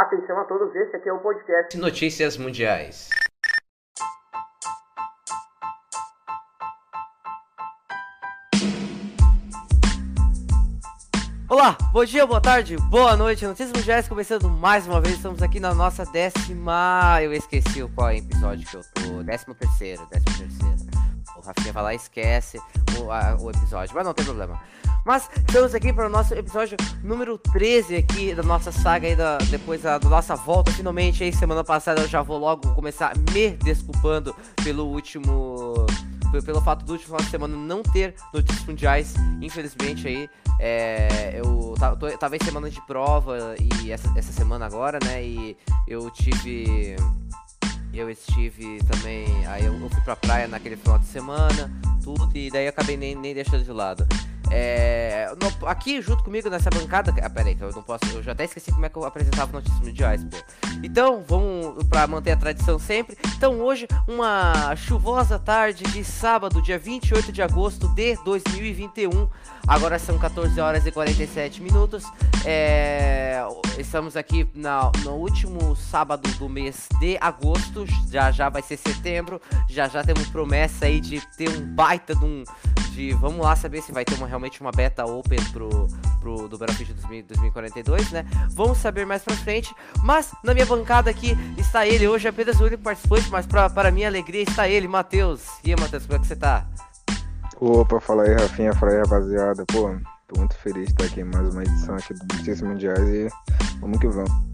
Atenção a todos, esse aqui é o podcast Notícias Mundiais. Olá, bom dia, boa tarde, boa noite. Notícias Mundiais começando mais uma vez. Estamos aqui na nossa décima. Eu esqueci o qual episódio que eu tô. Décimo terceiro, décimo terceiro. O Rafinha vai lá e esquece o, a, o episódio, mas não tem problema. Mas estamos aqui para o nosso episódio número 13 aqui da nossa saga aí da, depois da, da, nossa volta. Finalmente aí, semana passada eu já vou logo começar me desculpando pelo último. Pelo fato do último final de semana não ter notícias mundiais, infelizmente aí. É, eu tô, tava em semana de prova e essa, essa semana agora, né? E eu tive eu estive também. Aí eu, eu, fui pra praia naquele final de semana, tudo, e daí acabei nem, nem deixando de lado. É, no, aqui junto comigo nessa bancada. Ah, peraí, que eu não posso. Eu já até esqueci como é que eu apresentava notícias mundiais, pô. Então, vamos pra manter a tradição sempre. Então, hoje, uma chuvosa tarde de sábado, dia 28 de agosto de 2021. Agora são 14 horas e 47 minutos. É, estamos aqui na, no último sábado do mês de agosto. Já já vai ser setembro. Já já temos promessa aí de ter um baita de um. De, vamos lá saber se vai ter uma, realmente uma beta open pro, pro do Battlefield 2042, né? Vamos saber mais pra frente. Mas na minha bancada aqui está ele. Hoje é apenas o único participante, mas pra, para minha alegria está ele, Matheus. E aí, Matheus, como é que você tá? Opa, fala aí, Rafinha, fala aí, rapaziada. Pô, tô muito feliz de estar aqui em mais uma edição aqui do Notícias Mundiais e vamos que vamos.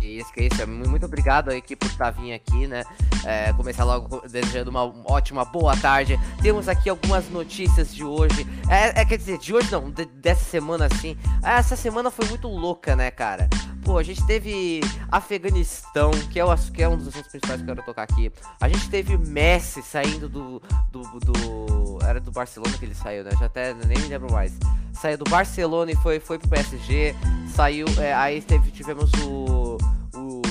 Isso, que isso. Muito obrigado aí por estar vindo aqui, né? É, começar logo desejando uma ótima boa tarde. Temos aqui algumas notícias de hoje. É, é quer dizer, de hoje não, de, dessa semana assim. Essa semana foi muito louca, né, cara? Pô, a gente teve Afeganistão, que é, o, que é um dos assuntos principais que eu quero tocar aqui. A gente teve Messi saindo do, do, do. Era do Barcelona que ele saiu, né? Já até nem me lembro mais. Saiu do Barcelona e foi, foi pro PSG. Saiu. É, aí teve, tivemos o o,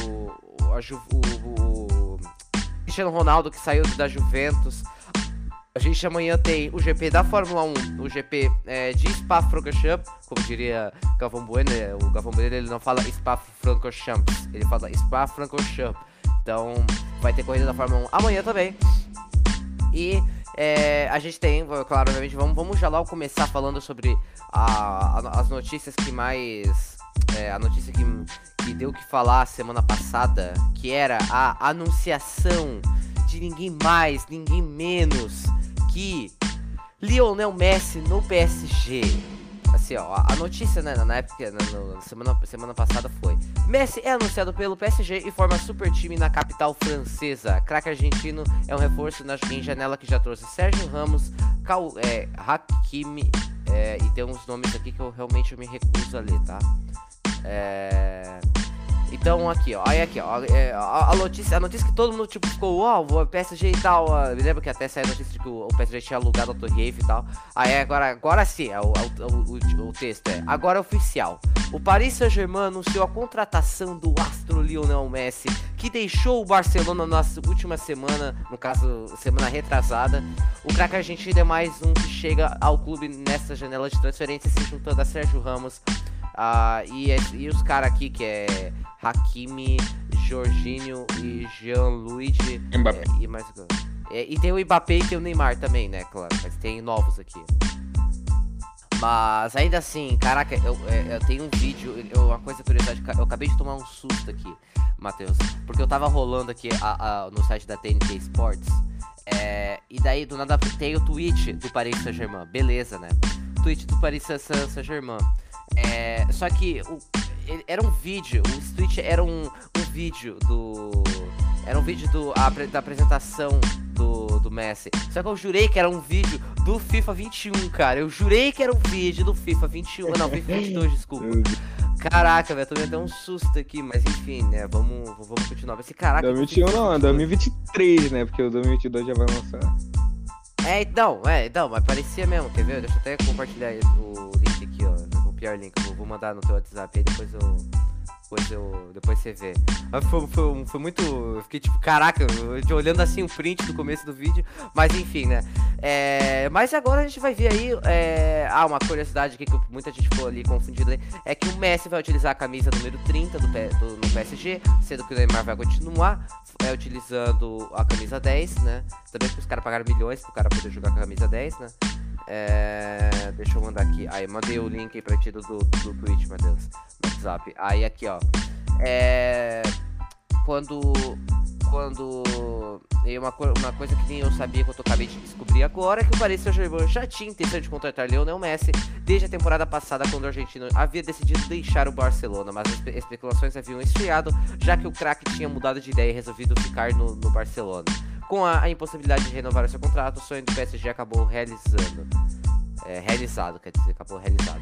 o, o Cristiano Ronaldo que saiu da Juventus. A gente amanhã tem o GP da Fórmula 1, o GP é, de Spa-Francorchamps, como diria Galvão Bueno, é, o Galvão Bueno ele não fala Spa-Francorchamps, ele fala Spa-Francorchamps. Então vai ter corrida da Fórmula 1 amanhã também. E é, a gente tem, claro, obviamente, vamos, vamos já logo começar falando sobre a, a, as notícias que mais. É, a notícia que, que deu que falar semana passada, que era a anunciação de ninguém mais, ninguém menos que Lionel Messi no PSG. Assim, ó, a notícia né, na época, na, na, semana, semana passada foi: Messi é anunciado pelo PSG e forma super time na capital francesa. Craque argentino é um reforço na, em janela que já trouxe Sérgio Ramos, Cal, é, Hakimi, é, e tem uns nomes aqui que eu realmente me recuso a ler, tá? É. Então aqui, ó, aí aqui, ó, é, a, a, notícia, a notícia que todo mundo tipo ficou, uau, o PSG e tal, me lembra que até saiu a notícia de que o, o PSG tinha alugado a Torre Eiffel e tal. Aí agora, agora sim, é o, é o, o, o, texto é, agora é oficial. O Paris Saint-Germain anunciou a contratação do astro Lionel Messi, que deixou o Barcelona na última semana, no caso, semana retrasada. O craque argentino é mais um que chega ao clube nessa janela de transferência, se juntando a Sérgio Ramos. Uh, e, e os caras aqui que é Hakimi, Jorginho e Jean-Luigi. É, e, mais, é, e tem o Mbappé e tem o Neymar também, né? Claro, mas tem novos aqui. Mas ainda assim, caraca, eu, é, eu tenho um vídeo, eu, uma coisa curiosidade, eu acabei de tomar um susto aqui, Matheus, porque eu tava rolando aqui a, a, no site da TNT Sports, é, e daí do nada tem o tweet do Paris Saint-Germain, beleza, né? Tweet do Paris Saint-Germain. É, só que o, era um vídeo, o tweet era um, um vídeo do. Era um vídeo do, a, da apresentação do, do Messi. Só que eu jurei que era um vídeo do FIFA 21, cara. Eu jurei que era um vídeo do FIFA 21. Não, FIFA 22, desculpa. Caraca, velho, tomei até um susto aqui, mas enfim, né? Vamos, vamos continuar. Esse caraca. 2021 não, 2023, né? Porque o 2022 já vai lançar. É, então, é, então, mas parecia mesmo, quer ver? Deixa eu até compartilhar o link aqui, ó pior link. Vou, vou mandar no teu WhatsApp aí, depois eu. Depois, eu, depois você vê. Mas foi, foi, foi muito. Eu fiquei tipo, caraca, eu, olhando assim o print do começo do vídeo. Mas enfim, né? É, mas agora a gente vai ver aí. É, ah, uma curiosidade aqui que muita gente ficou ali confundida é que o Messi vai utilizar a camisa número 30 do, do, no PSG, sendo que o Neymar vai continuar é, utilizando a camisa 10, né? Também porque os caras pagaram milhões pro cara poder jogar com a camisa 10, né? É, deixa eu mandar aqui. Aí, mandei o link aí pra ti do, do, do Twitch, meu Deus. WhatsApp. Aí, aqui, ó. É, quando. Quando. E uma, uma coisa que nem eu sabia que eu acabei de descobrir agora é que o Paris Saint-Germain já tinha intenção de contratar Lionel Messi desde a temporada passada, quando o argentino havia decidido deixar o Barcelona, mas as especulações haviam esfriado, já que o craque tinha mudado de ideia e resolvido ficar no, no Barcelona. Com a, a, impossibilidade de renovar o seu contrato, o sonho do PSG acabou realizando. É, realizado, quer dizer, acabou realizado.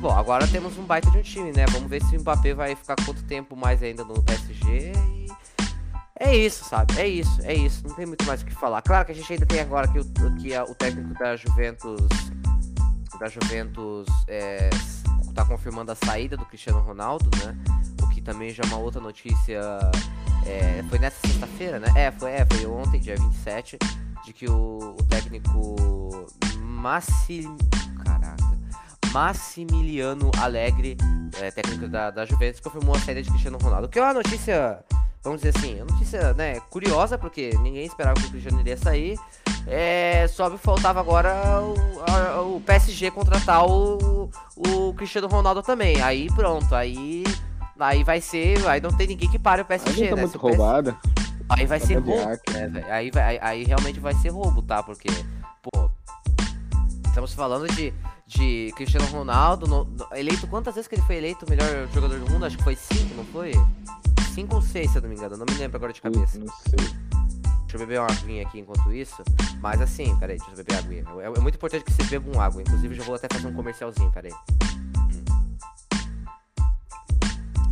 Bom, agora temos um baita de um time, né? Vamos ver se o Mbappé vai ficar quanto tempo mais ainda no PSG e... É isso, sabe? É isso, é isso. Não tem muito mais o que falar. Claro que a gente ainda tem agora que o, que o técnico da Juventus. Da Juventus é, tá confirmando a saída do Cristiano Ronaldo, né? O que também já é uma outra notícia é, foi nessa sexta-feira, né? É foi, é, foi ontem, dia 27, de que o, o técnico Massim... Caraca. Massimiliano Alegre, é, técnico da, da Juventus, confirmou a saída de Cristiano Ronaldo. Que é uma notícia, vamos dizer assim, uma notícia né, curiosa, porque ninguém esperava que o Cristiano iria sair. É, só faltava agora o, a, o PSG contratar o, o Cristiano Ronaldo também. Aí pronto, aí Aí vai ser. Aí não tem ninguém que pare o PSG, tá né? muito roubada. Aí vai tá ser roubo, né, Aí, vai, aí realmente vai ser roubo, tá? Porque, pô. Estamos falando de, de Cristiano Ronaldo, no, eleito. Quantas vezes que ele foi eleito o melhor jogador do mundo? Acho que foi cinco, não foi? Cinco ou seis, se eu não me engano. Não me lembro agora de cabeça. Não sei. Deixa eu beber uma aguinha aqui enquanto isso. Mas assim, peraí, deixa eu beber aguinha. É, é muito importante que vocês bebam água. Inclusive, já vou até fazer um comercialzinho, peraí.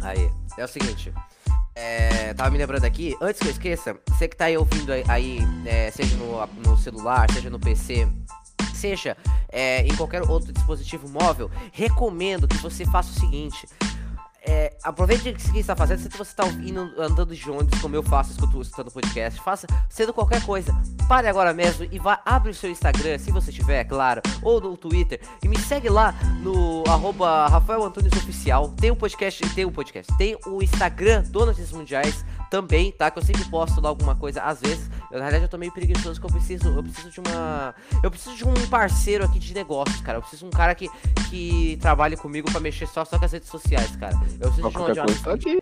Aí, é o seguinte. É, tava me lembrando aqui, antes que eu esqueça, você que tá aí ouvindo aí, é, seja no, no celular, seja no PC, seja é, em qualquer outro dispositivo móvel, recomendo que você faça o seguinte: é, aproveite o que está fazendo, se você está indo, andando de ônibus, como eu faço, escuto, escutando podcast, faça, sendo qualquer coisa, pare agora mesmo e vá, abre o seu Instagram, se você tiver, claro, ou no Twitter, e me segue lá no arroba Rafael Antunes Oficial, tem o um podcast, tem o um podcast, tem o Instagram do Notícias Mundiais, também, tá? Que eu sempre posto lá alguma coisa, às vezes. Eu, na verdade, eu tô meio preguiçoso que eu preciso. Eu preciso de uma. Eu preciso de um parceiro aqui de negócios, cara. Eu preciso de um cara que, que trabalhe comigo pra mexer só, só com as redes sociais, cara. Eu preciso de um. De aqui.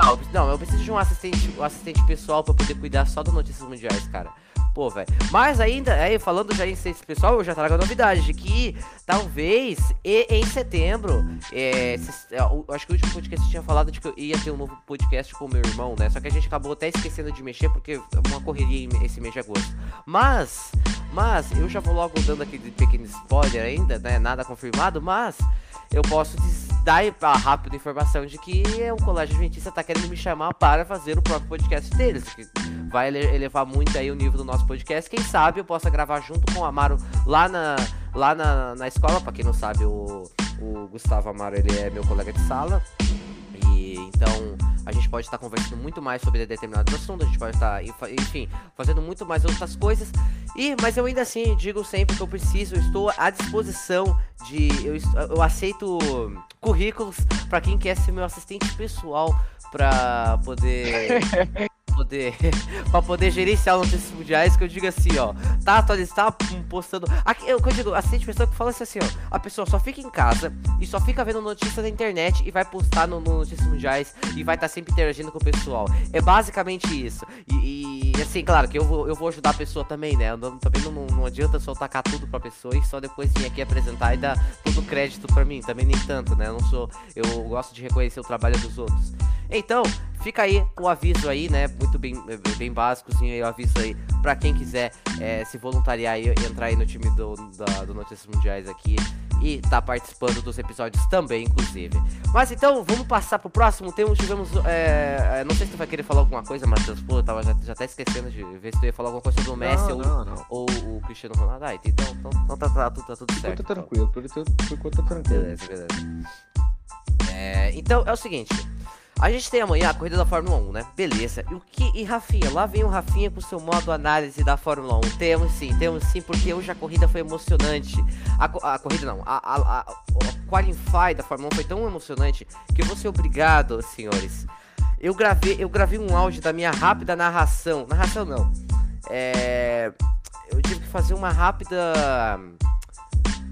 Eu, não, eu preciso de um assistente, um assistente pessoal pra poder cuidar só das notícias mundiais, cara. Pô, velho. Mas ainda, aí, falando já em assistente pessoal, eu já trago a novidade de que talvez e, em setembro, é, se, é, eu, acho que o último podcast tinha falado de que eu ia ter um novo podcast com o meu irmão, né? Só que a gente acabou até esquecendo de mexer porque é uma correria esse mês de agosto. Mas, mas, eu já vou logo dando aquele pequeno spoiler ainda, né? Nada confirmado, mas eu posso dar a rápida informação de que o Colégio Adventista está querendo me chamar para fazer o próprio podcast deles, que vai elevar muito aí o nível do nosso podcast. Quem sabe eu possa gravar junto com o Amaro lá na, lá na, na escola. Para quem não sabe, o, o Gustavo Amaro ele é meu colega de sala. E então a gente pode estar conversando muito mais sobre determinados assuntos, a gente pode estar, enfim, fazendo muito mais outras coisas. E, mas eu ainda assim digo sempre que eu preciso, eu estou à disposição de. Eu, eu aceito currículos para quem quer ser meu assistente pessoal para poder poder para poder gerenciar notícias mundiais que eu digo assim, ó, tá atualizado, tá postando. Aqui, eu, eu digo, assistente pessoa que fala assim, assim, ó, a pessoa só fica em casa e só fica vendo notícias na internet e vai postar no, no Notícias Mundiais e vai estar tá sempre interagindo com o pessoal. É basicamente isso. E, e, assim, claro que eu vou, eu vou ajudar a pessoa também, né? Eu não, também não, não adianta só tacar tudo pra pessoa e só depois vir aqui apresentar e dar todo o crédito pra mim. Também nem tanto, né? Eu não sou. Eu gosto de reconhecer o trabalho dos outros. Então, fica aí o aviso aí, né? Muito bem, bem básicozinho aí o aviso aí para quem quiser é, se voluntariar e entrar aí no time do, da, do Notícias Mundiais aqui e tá participando dos episódios também, inclusive. Mas então, vamos passar pro próximo. Temos, tivemos. É, é não sei se tu vai querer falar alguma coisa, Matheus. Pô, eu tava já, já até esquecendo de ver se tu ia falar alguma coisa do Messi não, ou, não, não. ou, o Cristiano Ronaldo. Ah, então, então, então tá, tá, tá, tá tudo certo. Tá tranquilo, por enquanto tá tranquilo. Beleza, beleza. É, então é o seguinte. A gente tem amanhã a corrida da Fórmula 1, né? Beleza. E o que. E Rafinha, lá vem o Rafinha com seu modo análise da Fórmula 1. Temos sim, temos sim, porque hoje a corrida foi emocionante. A, a corrida não, a, a, a, a Qualify da Fórmula 1 foi tão emocionante que eu vou ser obrigado, senhores. Eu gravei, eu gravei um áudio da minha rápida narração. Narração não. É. Eu tive que fazer uma rápida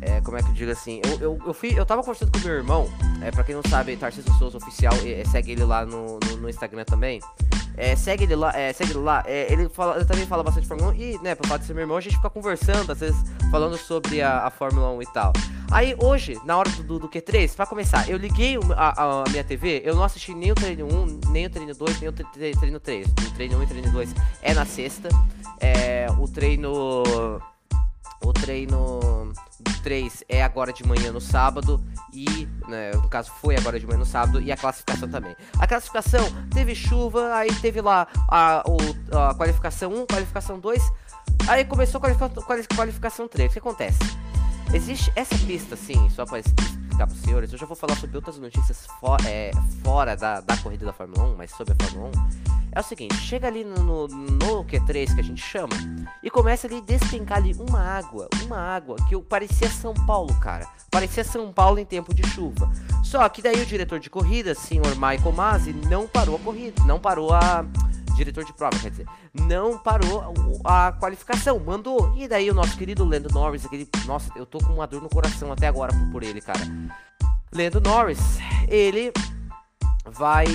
é, como é que eu digo assim? Eu, eu, eu, fui, eu tava conversando com meu irmão, é, pra quem não sabe, Tarcísio Souza Oficial, é, segue ele lá no, no, no Instagram também. É, segue ele lá, é, segue ele lá. É, ele, fala, ele também fala bastante Fórmula 1 e, né, por fato de ser meu irmão, a gente fica conversando, às vezes, falando sobre a, a Fórmula 1 e tal. Aí hoje, na hora do, do Q3, pra começar, eu liguei a, a, minha TV, eu não assisti nem o treino 1, nem o treino 2, nem o treino 3. O treino 1 e o treino 2 é na sexta. É, o treino. O treino 3 é agora de manhã no sábado e, né, no caso foi agora de manhã no sábado e a classificação também. A classificação teve chuva, aí teve lá a, a qualificação 1, qualificação 2, aí começou a qualificação 3. O que acontece? Existe essa pista, assim, só para explicar para os senhores, eu já vou falar sobre outras notícias é, fora da, da corrida da Fórmula 1, mas sobre a Fórmula 1 é o seguinte, chega ali no, no, no, Q3 que a gente chama e começa ali a despencar ali uma água, uma água que parecia São Paulo, cara. Parecia São Paulo em tempo de chuva. Só que daí o diretor de corrida, senhor Michael Masi, não parou a corrida, não parou a diretor de prova, quer dizer, não parou a qualificação, mandou. E daí o nosso querido Lando Norris, aquele, nossa, eu tô com uma dor no coração até agora por, por ele, cara. Lando Norris, ele vai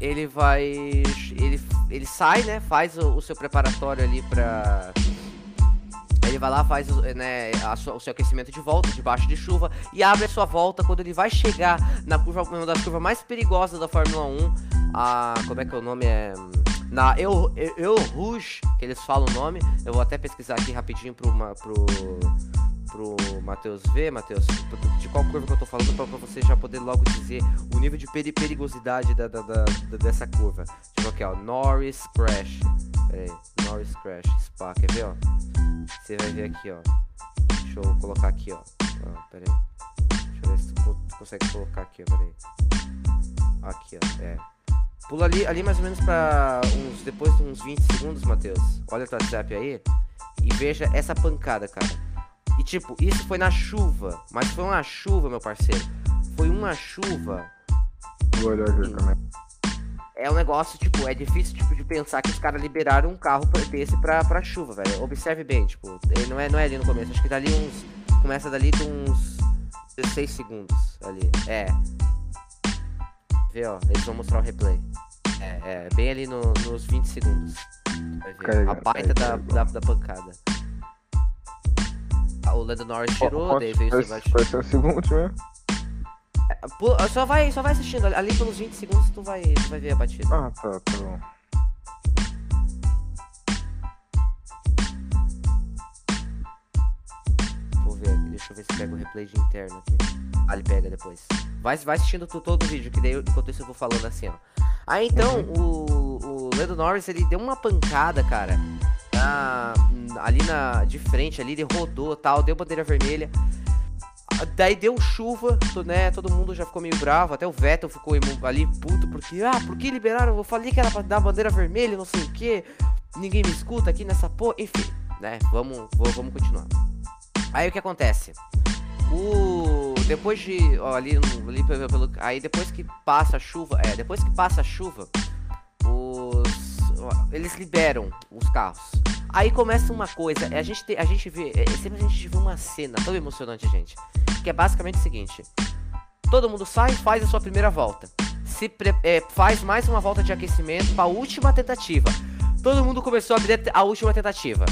ele vai. Ele, ele sai, né? Faz o, o seu preparatório ali pra. Ele vai lá, faz né, sua, o seu aquecimento de volta, debaixo de chuva, e abre a sua volta quando ele vai chegar na curva, uma das curvas mais perigosas da Fórmula 1. A. Como é que é o nome? É. Na Eu, Eu, Eu Rouge, que eles falam o nome. Eu vou até pesquisar aqui rapidinho pro. pro pro Matheus ver, Matheus, de qual curva que eu tô falando para você já poder logo dizer o nível de perigosidade da, da, da, dessa curva. Eu aqui, ó, Norris Crash. Pera aí, Norris Crash, Spa, quer ver, ó? Você vai ver aqui, ó. Deixa eu colocar aqui, ó. Ah, pera aí. Deixa eu ver se tu consegue colocar aqui, ó, pera aí. Aqui, ó, é. Pula ali, ali mais ou menos pra uns, depois de uns 20 segundos, Matheus. Olha o WhatsApp aí e veja essa pancada, cara. E tipo, isso foi na chuva. Mas foi uma chuva, meu parceiro. Foi uma chuva. Vou olhar aqui também. É um negócio, tipo, é difícil tipo, de pensar que os caras liberaram um carro desse pra, pra chuva, velho. Observe bem, tipo, ele não é, não é ali no começo. Acho que dali uns. Começa dali de uns 16 segundos ali. É. Vê, ó, eles vão mostrar o replay. É, é bem ali no, nos 20 segundos. Vai ver. a baita da, da, da pancada. O Lando Norris tirou, oh, daí veio o Sebastian. Vai ser o segundo mesmo? É, só vai, só vai assistindo, ali pelos 20 segundos tu vai, tu vai ver a batida. Ah, tá, tá bom. Vou ver aqui, deixa eu ver se pega o replay de interno aqui. Ah, ele pega depois. Vai, vai assistindo tu todo o vídeo, que daí enquanto isso eu vou falando assim, ó. Aí então, uhum. o, o Lando Norris, ele deu uma pancada, cara na, ali na, de frente, ali, ele rodou tal, deu bandeira vermelha. Daí deu chuva, né? Todo mundo já ficou meio bravo, até o Vettel ficou ali puto, porque, ah, por que liberaram? Eu falei que era pra dar bandeira vermelha, não sei o que. Ninguém me escuta aqui nessa porra. Enfim, né? Vamos, vamos continuar. Aí o que acontece? O. Depois de. Ó, ali, ali pelo. Aí depois que passa a chuva. É, depois que passa a chuva, os. Eles liberam os carros. Aí começa uma coisa, a gente, te, a gente vê, é, sempre a gente vê uma cena tão emocionante, gente, que é basicamente o seguinte: todo mundo sai, faz a sua primeira volta, se é, faz mais uma volta de aquecimento para a última tentativa. Todo mundo começou a abrir a última tentativa.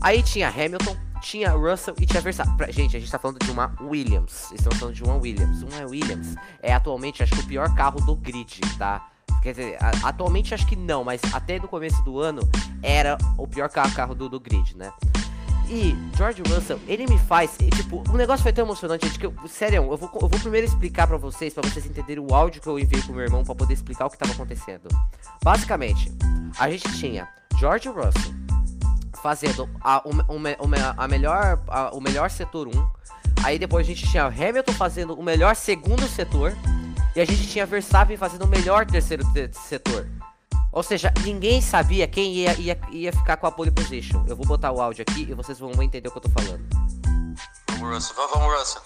Aí tinha Hamilton, tinha Russell e tinha Verstappen. Gente, a gente tá falando de uma Williams. Estamos falando de uma Williams. Uma Williams é atualmente, acho que o pior carro do grid, tá? Quer dizer, atualmente acho que não, mas até no começo do ano era o pior carro, carro do, do grid, né? E George Russell, ele me faz. Tipo, o negócio foi tão emocionante, gente, que eu, sério, eu vou, eu vou primeiro explicar para vocês, para vocês entenderem o áudio que eu enviei pro meu irmão para poder explicar o que tava acontecendo. Basicamente, a gente tinha George Russell fazendo a, a melhor, a, o melhor setor 1. Aí depois a gente tinha Hamilton fazendo o melhor segundo setor. E a gente tinha Verstappen fazendo o melhor terceiro te- setor. Ou seja, ninguém sabia quem ia, ia, ia ficar com a pole position. Eu vou botar o áudio aqui e vocês vão entender o que eu tô falando. Vamos, Russell. Vamos, Russell.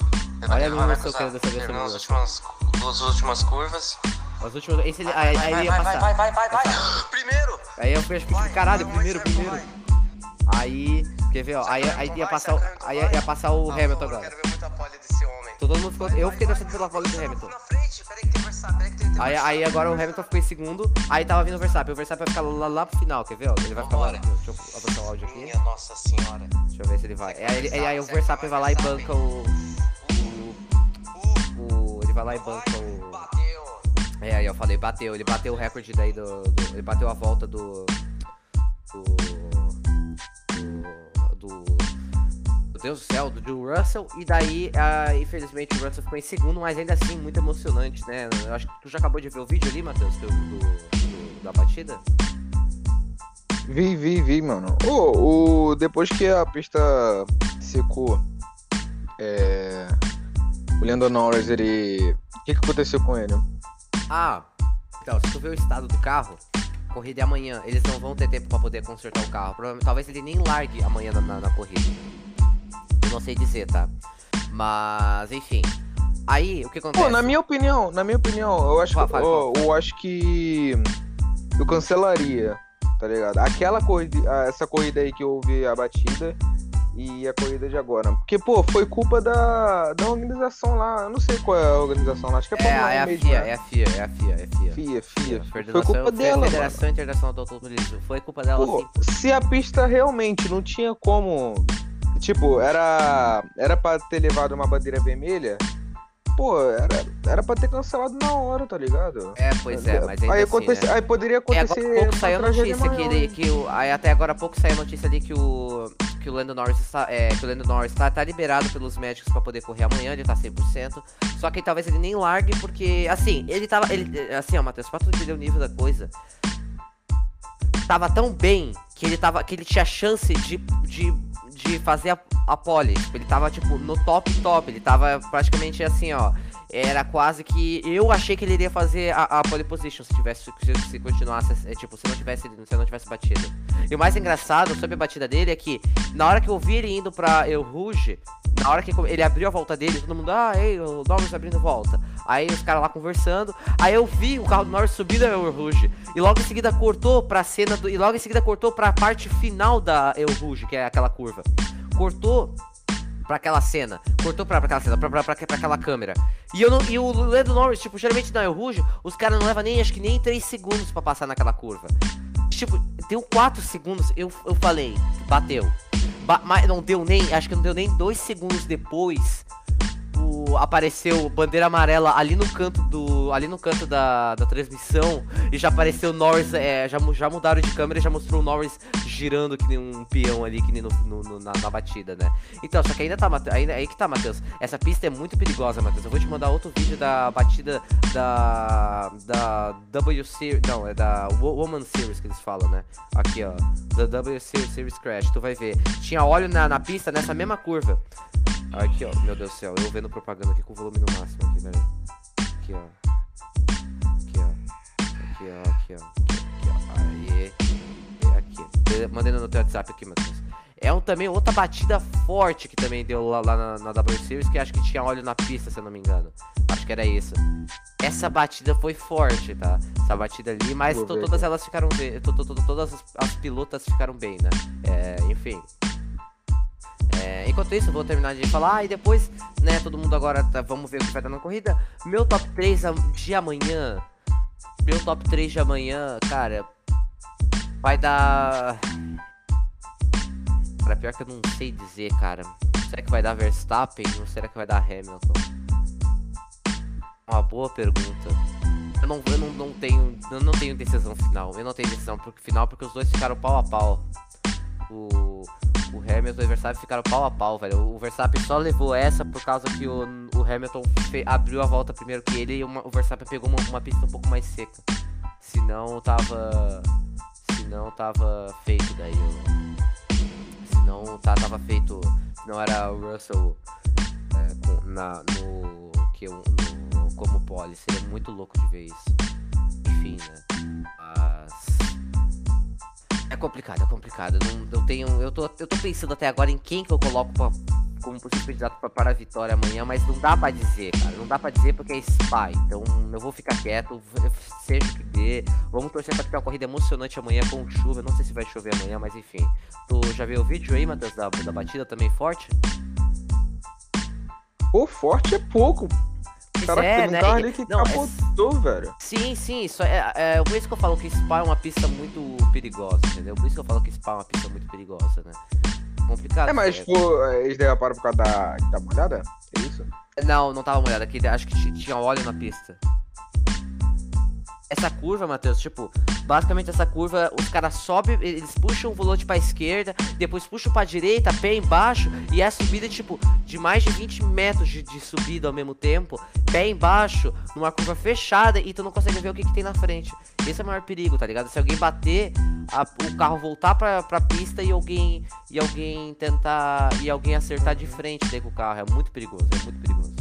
Olha o Russell querendo saber Terminou sobre as últimas, duas últimas curvas. As últimas. Esse, Vai, aí, vai, aí vai, ele ia vai, passar. vai, vai, vai, vai, vai. Primeiro! Aí eu fiquei, caralho, primeiro, primeiro. Aí, quer ver, ó, aí, aí ia passar, o- aí ia passar o Hamilton agora. Todo mundo ficou, eu fiquei torcendo pela pole do Hamilton. Aí, aí agora o Hamilton ficou em segundo, aí tava vindo o Verstappen. O Verstappen vai ficar lá, lá pro final, quer ver? ó? Ele vai ficar lá. Deixa eu apertar o áudio aqui. Minha nossa senhora. Deixa eu ver se ele vai. Aí, ele- aí, aí o Verstappen vai lá e banca o. o, o- ele vai lá e banca o. É, aí eu falei, bateu. Ele bateu o recorde daí do. do- ele bateu a volta. Do. Do. Deus do céu, do, Russell. E daí, ah, infelizmente, o Russell ficou em segundo, mas ainda assim, muito emocionante, né? Eu acho que tu já acabou de ver o vídeo ali, Matheus, do, do- do- da batida? Vi, vi, vi, mano. Ô, o, depois que a pista secou, é, o Lando Norris, ele. O que, que aconteceu com ele? Ah, então, se tu vê o estado do carro, corrida é amanhã. Eles não vão ter tempo pra poder consertar o carro. Talvez ele nem largue amanhã na, na- na corrida. Não sei dizer, tá? Mas, enfim. Aí, o que acontece? Pô, na minha opinião, na minha opinião, eu acho Fala, que eu, eu acho que eu cancelaria, tá ligado? Aquela corrida, essa corrida aí que houve a batida e a corrida de agora. Porque, pô, foi culpa da, da organização lá. Eu não sei qual é a organização lá, acho que é, É, é 1 a mesmo, FIA, né? é a FIA, é a FIA, é a FIA. FIA, FIA. Foi Federação- culpa dela. Federação Internacional do Automobilismo. Foi culpa dela, Pô, se a pista realmente não tinha como. Tipo, era. Era pra ter levado uma bandeira vermelha. Pô, era, era pra ter cancelado na hora, tá ligado? É, pois é, mas ainda aí, assim, né? aí poderia É, agora acontecer. pouco saiu a notícia que, ele, hein? que o, aí até agora há pouco saiu a notícia ali que o que o Lando Norris está, é, que o Lando Norris tá, tá liberado pelos médicos pra poder correr amanhã, ele tá 100%. Só que talvez ele nem largue porque assim, ele tava ele assim, ó, Matheus, pra tu entender o nível da coisa, tava tão bem que ele tava que ele tinha chance de, de, de fazer a, a pole. Tipo, ele tava tipo no top top, ele tava praticamente assim, ó. Era quase que eu achei que ele iria fazer a, a pole position se tivesse se, se continuasse é, tipo, se não tivesse se não tivesse batido. E o mais engraçado sobre a batida dele é que na hora que eu vi ele indo pra El Rouge, na hora que ele abriu a volta dele, todo mundo, ah, ei, o Norris abrindo volta. Aí os caras lá conversando. Aí eu vi o carro do Norris subindo a El Rouge. E logo em seguida cortou pra cena do. E logo em seguida cortou pra parte final da El Rouge, que é aquela curva. Cortou pra aquela cena. Cortou pra, aquela cena, pra, aquela câmera. E, eu não, e o Lando Norris, tipo, geralmente na El Rouge, os caras não levam nem, acho que nem 3 segundos pra passar naquela curva. Tipo, deu 4 segundos, eu, eu falei, bateu. Ba- mas não deu nem, acho que não deu nem 2 segundos depois. O, apareceu bandeira amarela ali no canto do. Ali no canto da, da transmissão. E já apareceu Norris. É, já, já mudaram de câmera e já mostrou o Norris girando que nem um peão ali, que nem no, no- no- na, na batida, né? Então, só que ainda tá, ainda, aí que tá, Matheus. Essa pista é muito perigosa, Matheus. Eu vou te mandar outro vídeo da batida da. Da W Series. Não, é da Wo- Woman Series que eles falam, né? Aqui, ó. Da W Series, Series Crash, tu vai ver. Tinha óleo na, na pista nessa mesma curva. Aqui, ó. Meu Deus do céu, eu vendo propaganda aqui com o volume no máximo aqui, velho. Aqui, ó. Aqui, ó. Aqui, ó. Aqui, ó. Aqui, ó. Aê. Aqui. Mandei no teu WhatsApp aqui, Matheus. É um, também outra batida forte que também deu lá, lá na, na W Series, que acho que tinha óleo na pista, se eu não me engano. Acho que era isso. Essa batida foi forte, tá? Essa batida ali, mas to- todas elas ficaram bem. to- to- Todas as, as pilotas ficaram bem, né? É, enfim. É, enquanto isso, eu vou terminar de falar e depois, né, todo mundo agora tá- vamos ver o que vai dar na corrida. Meu top 3 a- de amanhã. Meu top 3 de amanhã, cara, vai dar. Cara, pior que eu não sei dizer, cara. Será que vai dar Verstappen ou será que vai dar Hamilton? Uma boa pergunta. Eu não, eu não, não tenho. Eu não tenho decisão final. Eu não tenho decisão pro final porque os dois ficaram pau a pau. O, o Hamilton e o Verstappen ficaram pau a pau, velho. O Verstappen só levou essa por causa que o, o Hamilton abriu a volta primeiro que ele e uma- o Verstappen pegou uma, uma pista um pouco mais seca. Senão tava. Senão tava feito daí. O, senão tá, tava feito. Senão era o Russell é, na, no, que, no como poli. Seria muito louco de ver isso. Enfim, né? Mas. É complicado, é complicado. Eu, não, tenho. Eu tô, eu tô pensando até agora em quem que eu coloco pra, como possível candidato pra, para a vitória amanhã, mas não dá pra dizer, cara. Não dá pra dizer porque é spy. Então eu vou ficar quieto, seja o que dê. Vamos torcer pra ter uma corrida emocionante amanhã com chuva. Não sei se vai chover amanhã, mas enfim. Tu já viu o vídeo aí, Matheus, da, da batida também forte? Pô, forte é pouco. Pois Caraca, é, tem um né? carro ali que não, é- capotou, velho. Sim, sim, isso é, é por isso que eu falo que Spa é uma pista muito perigosa, entendeu? Por isso que eu falo que Spa é uma pista muito perigosa, né? Complicado. É, mas é. pô, eles derraparam por causa da, da molhada? É isso? Não, não tava molhado aqui, acho que ti- tinha óleo na pista. Essa curva, Matheus, tipo, basicamente essa curva, os caras sobem, eles puxam o volante pra esquerda, depois puxam pra direita, pé embaixo, e é a subida, tipo, de mais de 20 metros de, de subida ao mesmo tempo, pé embaixo, numa curva fechada, e tu não consegue ver o que, que tem na frente. Esse é o maior perigo, tá ligado? Se alguém bater, a- o carro voltar pra, pra pista e alguém, e alguém tentar, e alguém acertar de frente daí com o carro, é muito perigoso, é muito perigoso.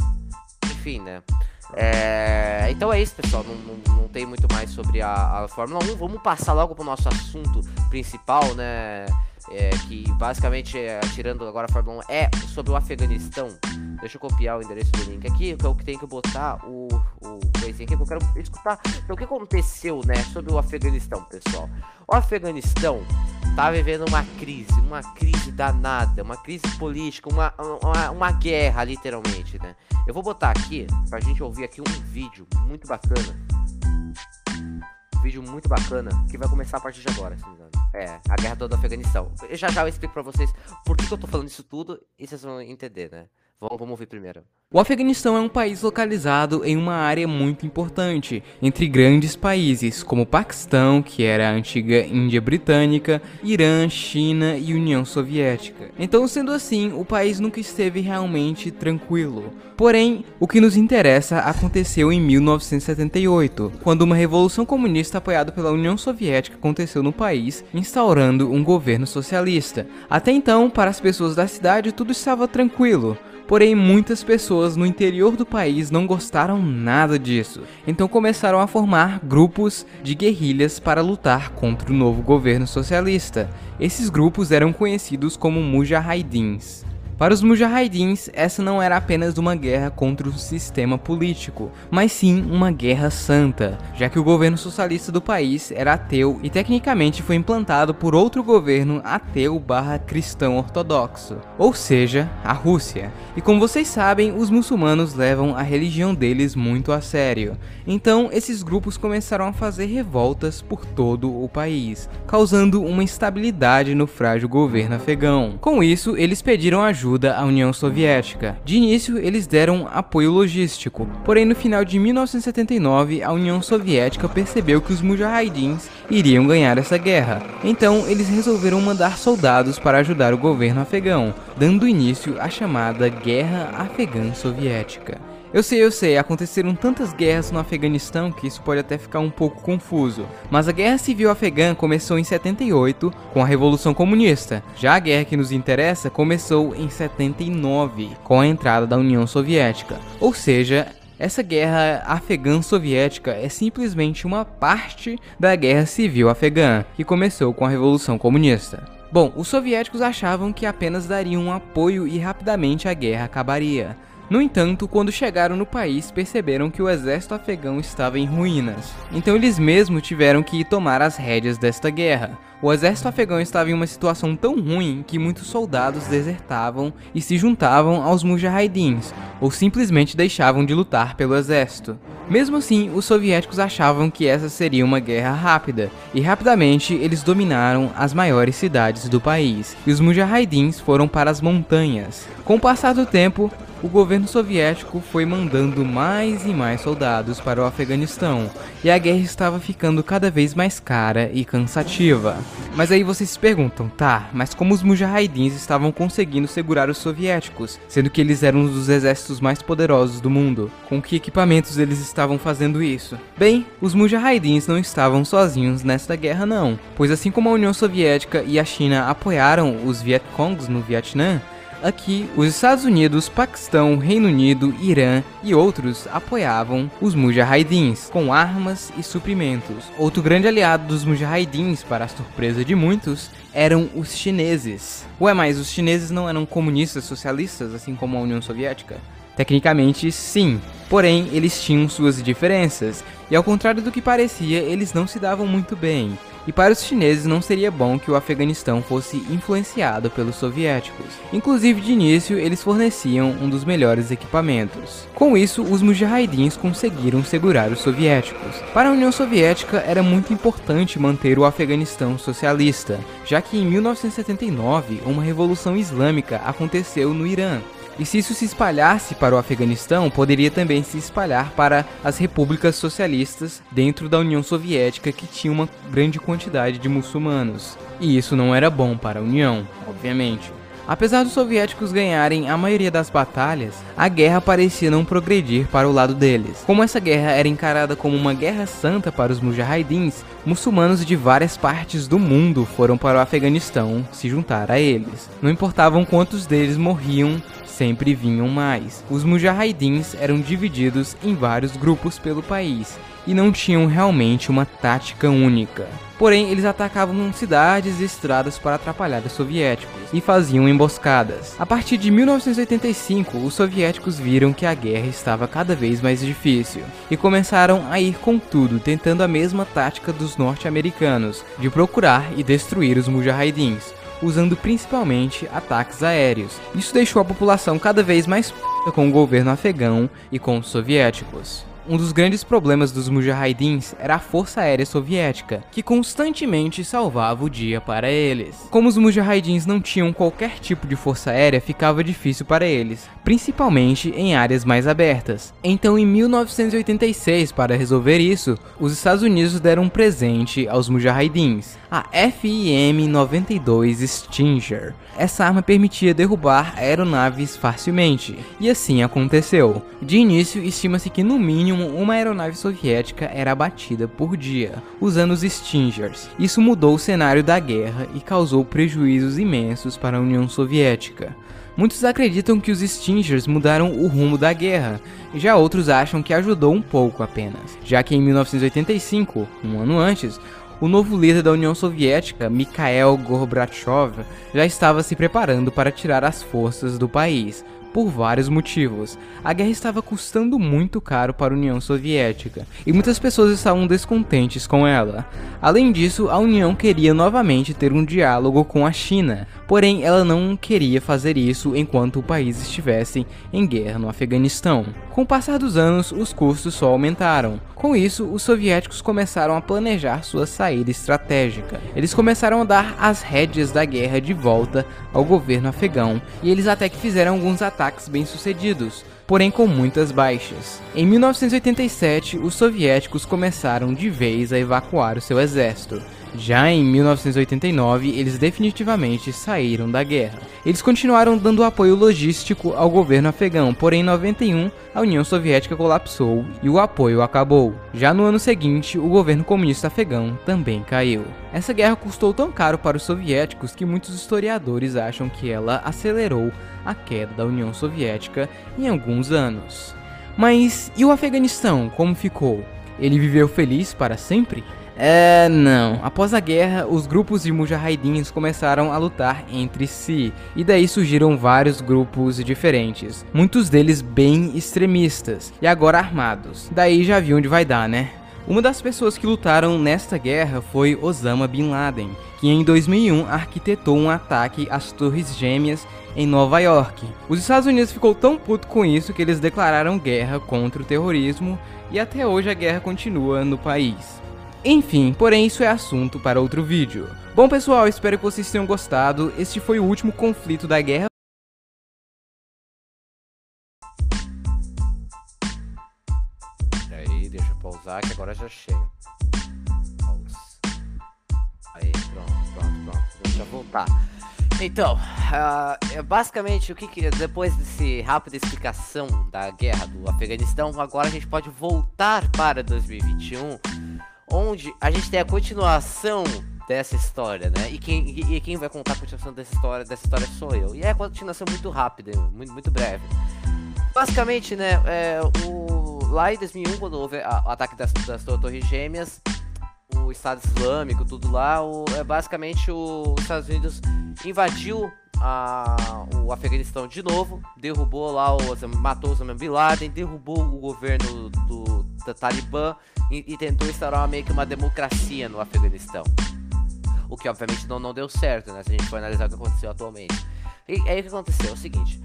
Enfim, né? É, Então é isso, pessoal. Não, não, não tem muito mais sobre a, a Fórmula 1. Vamos passar logo pro nosso assunto principal, né? É, que basicamente, é, tirando agora a Fórmula 1, é sobre o Afeganistão. Deixa eu copiar o endereço do link aqui, que eu tenho que botar o, o coisinha aqui, que eu quero escutar. Então, o que aconteceu, né, sobre o Afeganistão, pessoal? O Afeganistão tá vivendo uma crise, uma crise danada, uma crise política, uma, uma, uma guerra, literalmente, né? Eu vou botar aqui, pra gente ouvir aqui um vídeo muito bacana. Vídeo muito bacana, que vai começar a partir de agora, se não. É, a guerra toda do Afeganistão. Eu já já eu explico pra vocês por que, que eu tô falando isso tudo e vocês vão entender, né? Vamos, vamos ouvir primeiro. O Afeganistão é um país localizado em uma área muito importante, entre grandes países como Paquistão, que era a antiga Índia Britânica, Irã, China e União Soviética. Então, sendo assim, o país nunca esteve realmente tranquilo. Porém, o que nos interessa aconteceu em 1978, quando uma revolução comunista apoiada pela União Soviética aconteceu no país, instaurando um governo socialista. Até então, para as pessoas da cidade, tudo estava tranquilo. Porém, muitas pessoas no interior do país não gostaram nada disso, então começaram a formar grupos de guerrilhas para lutar contra o novo governo socialista. Esses grupos eram conhecidos como Mujahidins. Para os Mujahidins, essa não era apenas uma guerra contra o sistema político, mas sim uma guerra santa, já que o governo socialista do país era ateu e tecnicamente foi implantado por outro governo ateu barra cristão ortodoxo, ou seja, a Rússia. E como vocês sabem, os muçulmanos levam a religião deles muito a sério. Então, esses grupos começaram a fazer revoltas por todo o país, causando uma instabilidade no frágil governo afegão. Com isso, eles pediram ajuda à União Soviética. De início, eles deram apoio logístico, porém no final de 1979, a União Soviética percebeu que os mujahidins iriam ganhar essa guerra. Então, eles resolveram mandar soldados para ajudar o governo afegão, dando início à chamada Guerra Afegã Soviética. Eu sei, eu sei, aconteceram tantas guerras no Afeganistão que isso pode até ficar um pouco confuso. Mas a Guerra Civil Afegã começou em 78 com a Revolução Comunista. Já a guerra que nos interessa começou em 79 com a entrada da União Soviética. Ou seja, essa guerra afegã soviética é simplesmente uma parte da Guerra Civil Afegã, que começou com a Revolução Comunista. Bom, os soviéticos achavam que apenas dariam um apoio e rapidamente a guerra acabaria. No entanto, quando chegaram no país, perceberam que o exército afegão estava em ruínas. Então eles mesmos tiveram que tomar as rédeas desta guerra. O exército afegão estava em uma situação tão ruim que muitos soldados desertavam e se juntavam aos mujahidins, ou simplesmente deixavam de lutar pelo exército. Mesmo assim, os soviéticos achavam que essa seria uma guerra rápida, e rapidamente eles dominaram as maiores cidades do país, e os mujahidins foram para as montanhas. Com o passar do tempo, o governo soviético foi mandando mais e mais soldados para o Afeganistão, e a guerra estava ficando cada vez mais cara e cansativa. Mas aí vocês se perguntam, tá, mas como os mujahidins estavam conseguindo segurar os soviéticos, sendo que eles eram um dos exércitos mais poderosos do mundo? Com que equipamentos eles estavam fazendo isso? Bem, os mujahidins não estavam sozinhos nesta guerra não, pois assim como a União Soviética e a China apoiaram os Vietcongs no Vietnã, Aqui, os Estados Unidos, Paquistão, Reino Unido, Irã e outros apoiavam os mujahidins com armas e suprimentos. Outro grande aliado dos mujahidins, para a surpresa de muitos, eram os chineses. Ué, mas os chineses não eram comunistas socialistas, assim como a União Soviética? Tecnicamente, sim. Porém, eles tinham suas diferenças, e ao contrário do que parecia, eles não se davam muito bem. E para os chineses não seria bom que o Afeganistão fosse influenciado pelos soviéticos. Inclusive, de início, eles forneciam um dos melhores equipamentos. Com isso, os mujahidins conseguiram segurar os soviéticos. Para a União Soviética, era muito importante manter o Afeganistão socialista, já que em 1979 uma revolução islâmica aconteceu no Irã, e se isso se espalhasse para o Afeganistão, poderia também se espalhar para as repúblicas socialistas dentro da União Soviética que tinha uma grande quantidade de muçulmanos. E isso não era bom para a União, obviamente. Apesar dos soviéticos ganharem a maioria das batalhas, a guerra parecia não progredir para o lado deles. Como essa guerra era encarada como uma guerra santa para os mujahidins, muçulmanos de várias partes do mundo foram para o Afeganistão se juntar a eles. Não importavam quantos deles morriam sempre vinham mais. Os mujahidins eram divididos em vários grupos pelo país e não tinham realmente uma tática única. Porém, eles atacavam cidades e estradas para atrapalhar os soviéticos e faziam emboscadas. A partir de 1985, os soviéticos viram que a guerra estava cada vez mais difícil e começaram a ir com tudo, tentando a mesma tática dos norte-americanos de procurar e destruir os mujahidins usando principalmente ataques aéreos. Isso deixou a população cada vez mais p... com o governo afegão e com os soviéticos. Um dos grandes problemas dos mujahidins era a força aérea soviética, que constantemente salvava o dia para eles. Como os mujahidins não tinham qualquer tipo de força aérea, ficava difícil para eles, principalmente em áreas mais abertas. Então, em 1986, para resolver isso, os Estados Unidos deram um presente aos mujahidins, a FIM-92 Stinger. Essa arma permitia derrubar aeronaves facilmente, e assim aconteceu. De início, estima-se que no mínimo uma aeronave soviética era abatida por dia, usando os Stingers. Isso mudou o cenário da guerra e causou prejuízos imensos para a União Soviética. Muitos acreditam que os Stingers mudaram o rumo da guerra, já outros acham que ajudou um pouco apenas, já que em 1985, um ano antes, o novo líder da União Soviética, Mikhail Gorbachev, já estava se preparando para tirar as forças do país, por vários motivos. A guerra estava custando muito caro para a União Soviética e muitas pessoas estavam descontentes com ela. Além disso, a União queria novamente ter um diálogo com a China, porém ela não queria fazer isso enquanto o país estivesse em guerra no Afeganistão. Com o passar dos anos, os custos só aumentaram. Com isso, os soviéticos começaram a planejar sua saída estratégica. Eles começaram a dar as rédeas da guerra de volta ao governo afegão e eles até que fizeram alguns ataques bem-sucedidos, porém com muitas baixas. Em 1987, os soviéticos começaram de vez a evacuar o seu exército. Já em 1989, eles definitivamente saíram da guerra. Eles continuaram dando apoio logístico ao governo afegão, porém em 91 a União Soviética colapsou e o apoio acabou. Já no ano seguinte, o governo comunista afegão também caiu. Essa guerra custou tão caro para os soviéticos que muitos historiadores acham que ela acelerou a queda da União Soviética em alguns anos. Mas e o Afeganistão, como ficou? Ele viveu feliz para sempre? É, não. Após a guerra, os grupos de mujahidins começaram a lutar entre si, e daí surgiram vários grupos diferentes, muitos deles bem extremistas e agora armados. Daí já viu onde vai dar, né? Uma das pessoas que lutaram nesta guerra foi Osama Bin Laden, que em 2001 arquitetou um ataque às Torres Gêmeas em Nova York. Os Estados Unidos ficou tão puto com isso que eles declararam guerra contra o terrorismo e até hoje a guerra continua no país. Enfim, porém isso é assunto para outro vídeo. Bom pessoal, espero que vocês tenham gostado. Este foi o último conflito da Guerra Aí, deixa eu pausar que agora já chega. Aí, pronto, pronto, pronto. Deixa eu voltar. Então, uh, basicamente, o que, que depois desse rápida explicação da guerra do Afeganistão, agora a gente pode voltar para 2021 onde a gente tem a continuação dessa história, né? E quem, e, e quem vai contar a continuação dessa história, dessa história sou eu. E é a continuação muito rápida, muito, muito breve. Basicamente, né, é, o, lá em 2001, quando houve a- o ataque das, das Torres Gêmeas, o Estado Islâmico, tudo lá, o, é basicamente os Estados Unidos invadiu a- o Afeganistão de novo, derrubou lá, o, matou Osama Bin Laden, derrubou o governo do, da Talibã e, e tentou instaurar meio que uma democracia no Afeganistão. O que obviamente não, não deu certo, né? Se a gente for analisar o que aconteceu atualmente. E aí o que aconteceu? É o seguinte.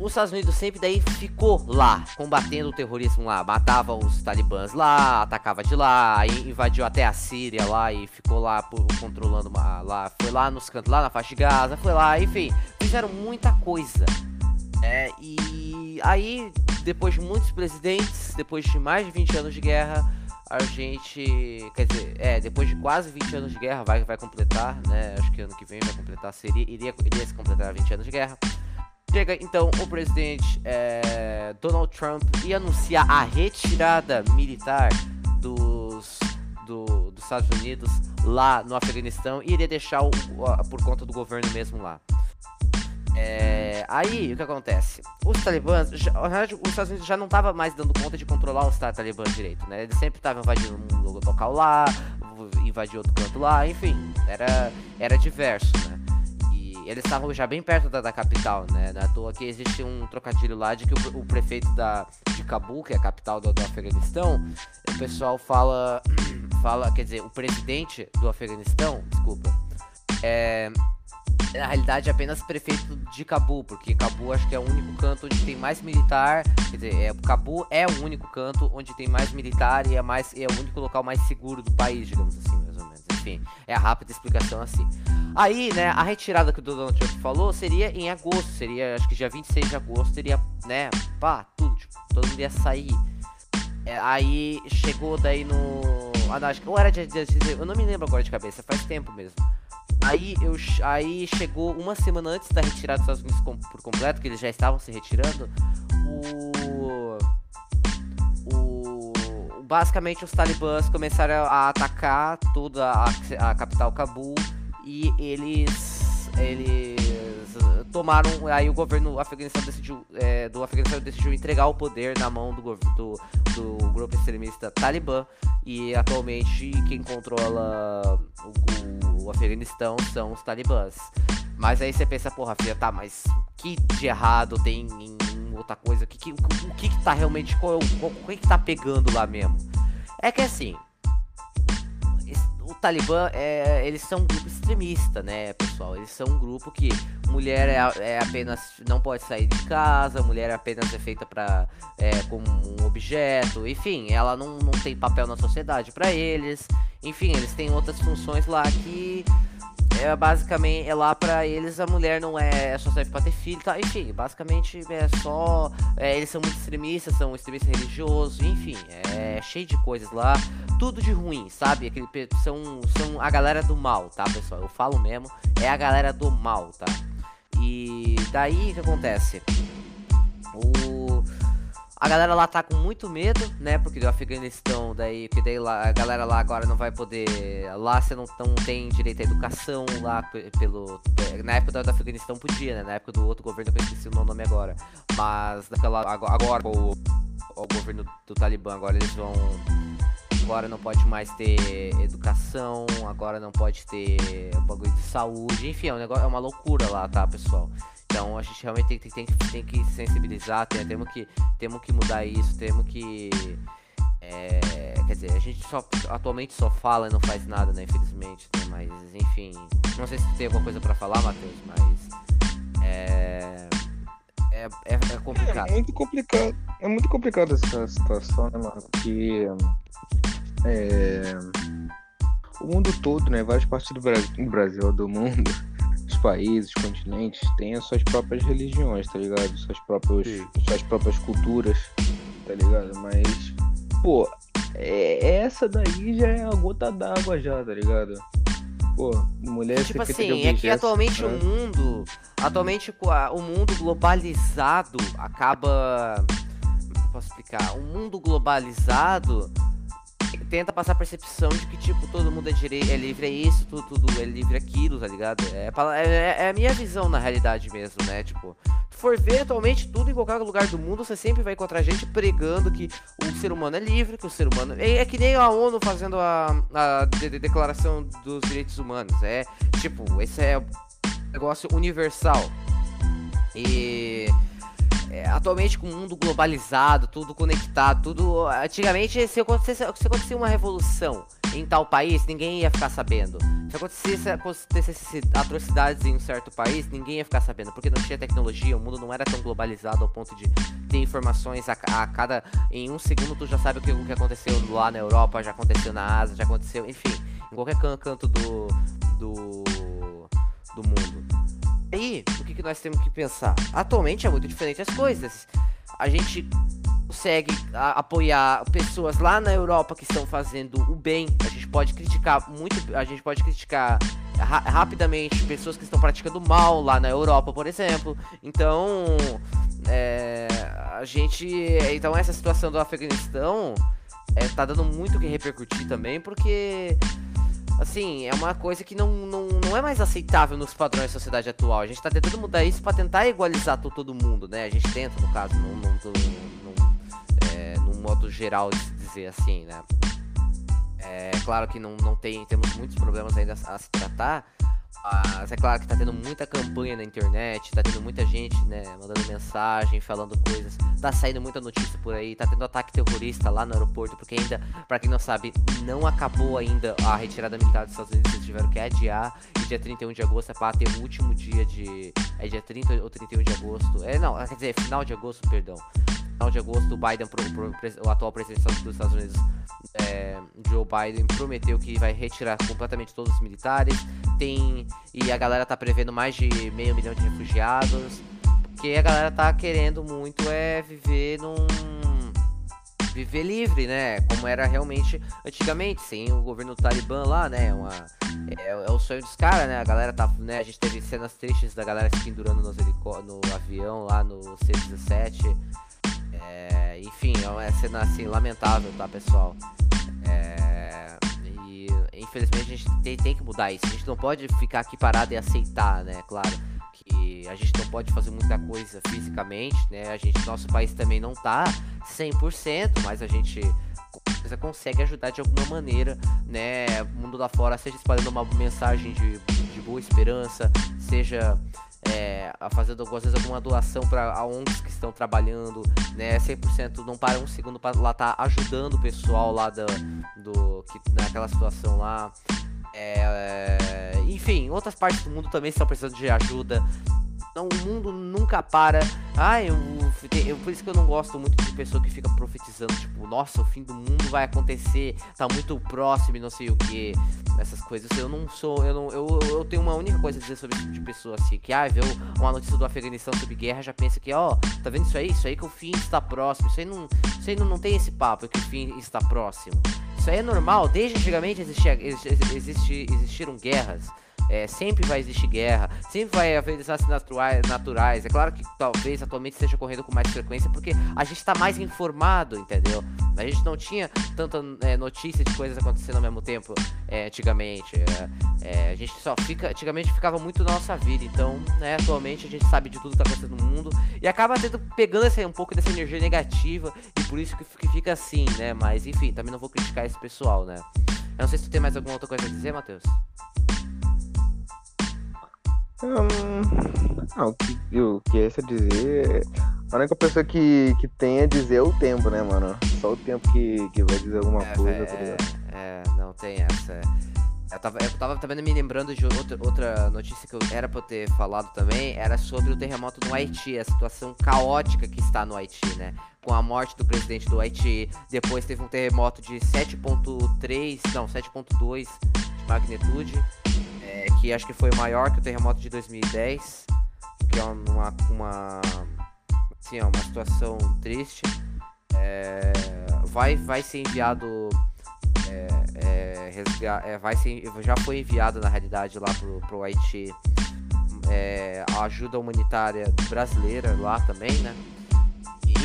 Os Estados Unidos sempre daí ficou lá, combatendo o terrorismo lá, matava os talibãs lá, atacava de lá, invadiu até a Síria lá e ficou lá por- controlando uma- lá, foi lá nos cantos, lá na faixa de Gaza, foi lá, enfim, fizeram muita coisa. É, e aí, depois de muitos presidentes, depois de mais de 20 anos de guerra, a gente, quer dizer, é, depois de quase 20 anos de guerra, vai, vai completar, né, acho que ano que vem vai completar, seria, iria, iria se completar 20 anos de guerra. Chega então o presidente é, Donald Trump e anuncia a retirada militar dos, do- dos Estados Unidos lá no Afeganistão e iria deixar o, a- por conta do governo mesmo lá. É, aí o que acontece? Os talibãs, já, os Estados Unidos já não estavam mais dando conta de controlar os ta- talibãs direito, né? Eles sempre estavam invadindo um local lá, invadindo outro canto lá, enfim, era, era diverso, né? Eles estavam já bem perto da, da capital, né? Não é toa que existe um trocadilho lá de que o, o prefeito da, de Cabul, que é a capital do, do Afeganistão, o pessoal fala, fala, quer dizer, o presidente do Afeganistão, desculpa, é, na realidade é apenas prefeito de Cabul, porque Cabul acho que é o único canto onde tem mais militar, quer dizer, é, Cabul é o único canto onde tem mais militar e é, mais, é o único local mais seguro do país, digamos assim, menos. Enfim, é a rápida explicação assim. Aí, né, a retirada que o Donald Trump falou seria em agosto, seria, acho que dia 26 de agosto, seria, né, pá, tudo, tipo, todo mundo ia sair. É, aí chegou daí no. Ah, não, acho que era dia 16, eu não me lembro agora de cabeça, faz tempo mesmo. Aí, eu, aí chegou uma semana antes da retirada dos Estados Unidos com- por completo, que eles já estavam se retirando. O. Basicamente os talibãs começaram a atacar toda a, a capital Cabul e eles. Eles tomaram. Aí o governo afeganistão decidiu. é, do Afeganistão decidiu entregar o poder na mão do, do, do grupo extremista Talibã. E atualmente quem controla o, o Afeganistão são os talibãs. Mas aí você pensa, porra, filha, tá, mas que de errado tem em, outra coisa? O que, que, o que que tá realmente. É o- que que tá pegando lá mesmo? É que assim. O Talibã, é, eles são um grupo extremista, né, pessoal? Eles são um grupo que mulher é, é apenas. não pode sair de casa, mulher apenas é feita pra. É, como um objeto, enfim, ela não, não tem papel na sociedade pra eles. Enfim, eles têm outras funções lá que é basicamente é lá pra eles a mulher não é só serve pra ter filho, tá? Enfim, basicamente é só é, eles são muito extremistas, são extremistas religiosos, enfim, é cheio de coisas lá, tudo de ruim, sabe? Aquele são são a galera do mal, tá, pessoal? Eu falo mesmo, é a galera do mal, tá? E daí o que acontece? O a galera lá tá com muito medo, né? Porque do Afeganistão, daí, que daí lá, a galera lá agora não vai poder. Lá você não, não tem direito à educação lá pe- pelo. Na época do, Afeganistão podia, né? Na época do outro governo, eu esqueci o nome agora. Mas naquela. Agora, agora o, o governo do Talibã, agora eles vão. Agora não pode mais ter educação, agora não pode ter bagulho de saúde, enfim, é, um negócio, é uma loucura lá, tá, pessoal? Então a gente realmente tem, que- tem, que, tem que sensibilizar, tem, temos, que, temos que mudar isso, temos que. é, quer dizer, a gente só atualmente só fala e não faz nada, né? Infelizmente, né, Mas enfim. Não sei se tem alguma coisa pra falar, Matheus, mas. É. É, é, é complicado. É muito complicado. É muito complicado essa situação, né, mano? Porque é, o mundo todo, né? Várias partes do Brasil, do Brasil, do mundo, os países, os continentes, têm as suas próprias religiões, tá ligado? Suas próprias, suas próprias culturas, tá ligado? Mas, pô, é, essa daí já é a gota d'água já, tá ligado? Pô, mulher Tipo assim, é que objetos, atualmente né? o mundo. Atualmente o mundo globalizado acaba. Como eu posso explicar? O mundo globalizado tenta passar a percepção de que, tipo, todo mundo é, direi é livre, é isso, tudo, tudo é livre aquilo, tá ligado? É, pala- é, é a minha visão na realidade mesmo, né? Tipo, se for ver atualmente tudo em qualquer lugar do mundo, você sempre vai encontrar gente pregando que o ser humano é livre, que o ser humano. É, é que nem a ONU fazendo a, a de- de- declaração dos direitos humanos. É tipo, esse é um negócio universal. E é, atualmente com o mundo globalizado, tudo conectado, tudo. Antigamente, se acontecesse, se acontecia uma revolução em tal país, ninguém ia ficar sabendo. Se acontecesse, acontecesse atrocidades em um certo país, ninguém ia ficar sabendo, porque não tinha tecnologia, o mundo não era tão globalizado ao ponto de ter informações a, a cada. Em um segundo, tu já sabe o que, o que aconteceu lá na Europa, já aconteceu na Ásia, já aconteceu, enfim, em qualquer can- canto do. do. do mundo. Aí, o que, que nós temos que pensar? Atualmente é muito diferente as coisas. A gente consegue a- apoiar pessoas lá na Europa que estão fazendo o bem. A gente pode criticar muito, a gente pode criticar ra- rapidamente pessoas que estão praticando mal lá na Europa, por exemplo. Então, é, a gente, então essa situação do Afeganistão é, tá dando muito que repercutir também, porque assim, é uma coisa que não, não, não é mais aceitável nos padrões da sociedade atual. A gente tá tentando mudar isso pra tentar igualizar to- todo mundo, né? A gente tenta, no caso, num, num, num, é, num modo geral de dizer assim, né? É claro que não, não tem, temos muitos problemas ainda a se tratar, mas é claro que tá tendo muita campanha na internet, tá tendo muita gente, né, mandando mensagem, falando coisas, tá saindo muita notícia por aí, tá tendo ataque terrorista lá no aeroporto, porque ainda, pra quem não sabe, não acabou ainda a retirada militar dos Estados Unidos, eles tiveram que adiar, e dia 31 de agosto é pra ter o último dia de. É dia 30 ou 31 de agosto. É, não, quer dizer, final de agosto, perdão. Final de agosto, o Biden, pro- pro- o atual presidente dos Estados Unidos, é, Joe Biden, prometeu que vai retirar completamente todos os militares. Tem. E a galera tá prevendo mais de meio milhão de refugiados. Porque a galera tá querendo muito é viver num. Viver livre, né? Como era realmente antigamente, sem o governo Talibã lá, né? Uma, é, é o sonho dos caras, né? A galera tá. Né? A gente teve cenas tristes da galera se pendurando nos no avião lá no C-17. É, enfim, é uma cena assim lamentável, tá, pessoal? É, e infelizmente a gente tem, tem que mudar isso. A gente não pode ficar aqui parado e aceitar, né? Claro que a gente não pode fazer muita coisa fisicamente, né? A gente, nosso país também não tá 100%, mas a gente consegue ajudar de alguma maneira, né? O mundo lá fora, seja espalhando uma mensagem de, de boa esperança, seja é, a fazendo às vezes alguma doação para ONGs que estão trabalhando, né? 100% não para um segundo para lá tá ajudando o pessoal lá do, do que naquela situação lá. É, é, enfim, outras partes do mundo também estão precisando de ajuda. Não, o mundo nunca para. Ai, eu, eu- por isso que eu não gosto muito de pessoa que fica profetizando, tipo, nossa, o fim do mundo vai acontecer, tá muito próximo e não sei o que. Essas coisas. Eu não sou. Eu, não, eu, eu tenho uma única coisa a dizer sobre esse tipo de pessoa assim, que ah, vê uma notícia do Afeganistão sobre guerra, já pensa que, ó, tá vendo isso aí? Isso aí que o fim está próximo. Isso aí não, isso aí não, não tem esse papo que o fim está próximo. Isso aí é normal, desde antigamente existia, exi- existe, existiram guerras. É, sempre vai existir guerra, sempre vai haver desastres naturais. É claro que talvez atualmente esteja ocorrendo com mais frequência, porque a gente está mais informado, entendeu? A gente não tinha tanta é, notícia de coisas acontecendo ao mesmo tempo é, antigamente. É, é, a gente só fica. Antigamente ficava muito na nossa vida, então, né, atualmente a gente sabe de tudo que tá acontecendo no mundo e acaba tendo, pegando esse, um pouco dessa energia negativa e por isso que, que fica assim, né? Mas enfim, também não vou criticar esse pessoal, né? Eu não sei se tu tem mais alguma outra coisa a dizer, Matheus. Hum, não, o que, o que é isso a dizer? A única pessoa que, que tem a dizer é o tempo, né, mano? Só o tempo que, que vai dizer alguma É, coisa, é, tá ligado? é, não tem essa. é. Eu tava, eu tava também me lembrando de outra, outra notícia que eu era pra eu ter falado também, era sobre o terremoto no Haiti, a situação caótica que está no Haiti, né? Com a morte do presidente do Haiti, depois teve um terremoto de 7.3, não, 7.2 de magnitude, é, que acho que foi maior que o terremoto de 2010, que é uma, uma, assim, é uma situação triste. É, vai, vai ser enviado é, é, resga- é, vai ser, já foi enviado na realidade lá pro, pro Haiti é, a ajuda humanitária brasileira lá também, né?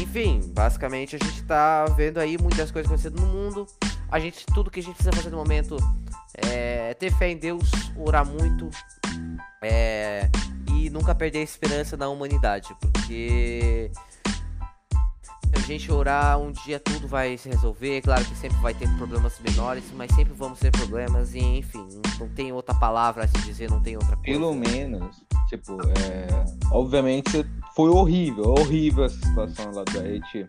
Enfim, basicamente a gente tá vendo aí muitas coisas acontecendo no mundo. a gente, tudo que a gente precisa fazer no momento é ter fé em Deus, orar muito é, e nunca perder a esperança na humanidade, porque a gente orar um dia tudo vai se resolver, claro que sempre vai ter problemas menores, mas sempre vamos ter problemas e enfim, não tem outra palavra a se dizer, não tem outra coisa. Pelo menos, tipo, é... obviamente foi horrível, horrível essa situação lá do Haiti,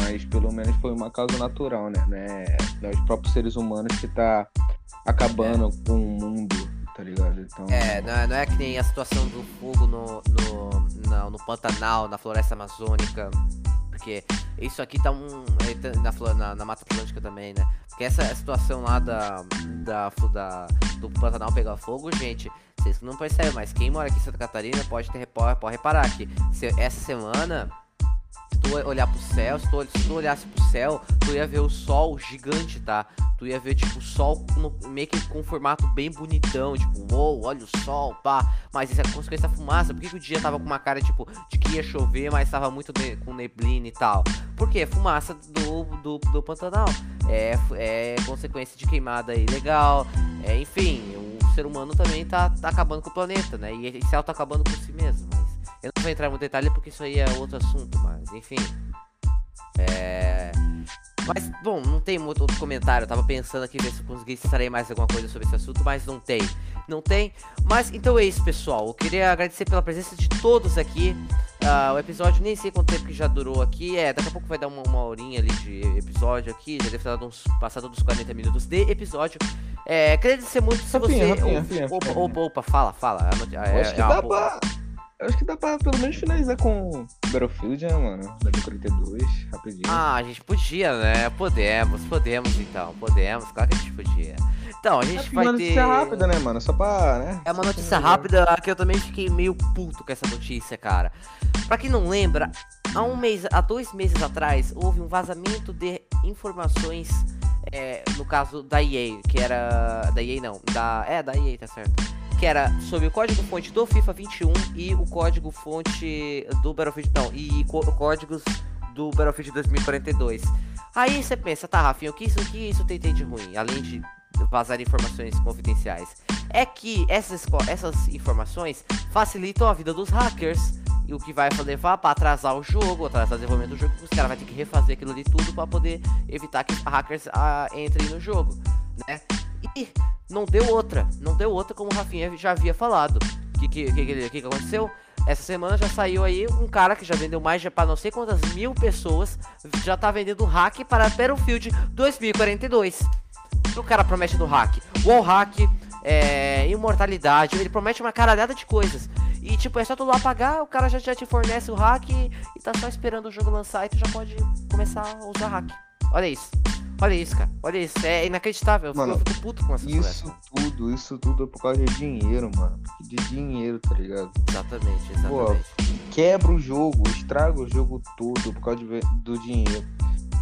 mas pelo menos foi uma causa natural, né? né? É os próprios seres humanos que tá acabando com o mundo, tá ligado? Então, É, não é, não é que nem a situação do fogo no, no, no Pantanal, na floresta amazônica. Porque isso aqui tá um. é, tá Na, na, na Mata Atlântica também, né? Porque essa situação lá da, da, da, do Pantanal pegar fogo, gente, vocês não percebem, mas quem mora aqui em Santa Catarina pode, ter, pode, reparar que se- essa semana, se tu olhar pro céu, se tu, se tu olhasse pro céu, tu ia ver o sol gigante, tá? Tu ia ver, tipo, o sol no- meio que com um formato bem bonitão, tipo, uou, olha o sol, pá. Mas isso é consequência da fumaça. Por que, que o dia tava com uma cara, tipo, de que ia chover, mas tava muito ne- com neblina e tal? Por quê? Fumaça do, do, do Pantanal. É, é consequência de queimada ilegal. É, enfim, o ser humano também tá, tá acabando com o planeta, né? E esse céu tá acabando com si mesmo. Eu não vou entrar muito detalhe porque isso aí é outro assunto, mas enfim. É. Mas, bom, não tem muito outro comentário. Eu tava pensando aqui ver se eu conseguisse extrair mais alguma coisa sobre esse assunto, mas não tem. Não tem. Mas então é isso, pessoal. Eu queria agradecer pela presença de todos aqui. Ah, o episódio nem sei quanto tempo que já durou aqui. É, daqui a pouco vai dar uma, uma horinha ali de episódio aqui. Já deve ter dado uns, passado dos 40 minutos de episódio. É, queria agradecer muito se Rapidinho, você. rapidinho, Opa, rapidinho, opa, opa, opa, fala, fala. É eu acho que é uma eu Acho que dá pra pelo menos finalizar com Battlefield, né, mano? Da 42, rapidinho. Ah, a gente podia, né? Podemos, podemos então, podemos, claro que a gente podia. Então, a é gente porque vai uma ter. notícia rápida, né, mano? Só pra, né? É uma notícia rápida que eu também fiquei meio puto com essa notícia, cara. Pra quem não lembra, há um mês, há dois meses atrás, houve um vazamento de informações, é, no caso da EA, que era. Da EA não, da. É, da EA, tá certo. Que era sobre o código-fonte do FIFA 21 e o código-fonte do Battlefield. Não, e có- códigos do Battlefield 2042. Aí você pensa, tá, Rafinha, o que isso, o que isso tem, tem de ruim? Além de vazar informações confidenciais. É que essas, essas informações facilitam a vida dos hackers. E o que vai levar para atrasar o jogo, atrasar o desenvolvimento do jogo, os caras vão ter que refazer aquilo ali tudo para poder evitar que hackers ah, entrem no jogo, né? E não deu outra, não deu outra como o Rafinha já havia falado. O que, que, que, que, aconteceu? Essa semana já saiu aí um cara que já vendeu mais de para não sei quantas mil pessoas, já tá vendendo hack para Battlefield 2042. O cara promete no hack. Wall hack, é, imortalidade, ele promete uma caralhada de coisas. E tipo, é só tu lá pagar, o cara já, já te fornece o hack e, e tá só esperando o jogo lançar e tu já pode começar a usar hack. Olha isso. Olha isso, cara. Olha isso. É inacreditável. Eu fico- Mano, eu fico puto com coisas. Isso tudo, isso tudo é por causa de dinheiro, mano. De dinheiro, tá ligado? Exatamente, exatamente. Quebra o jogo, estraga o jogo todo por causa de do dinheiro.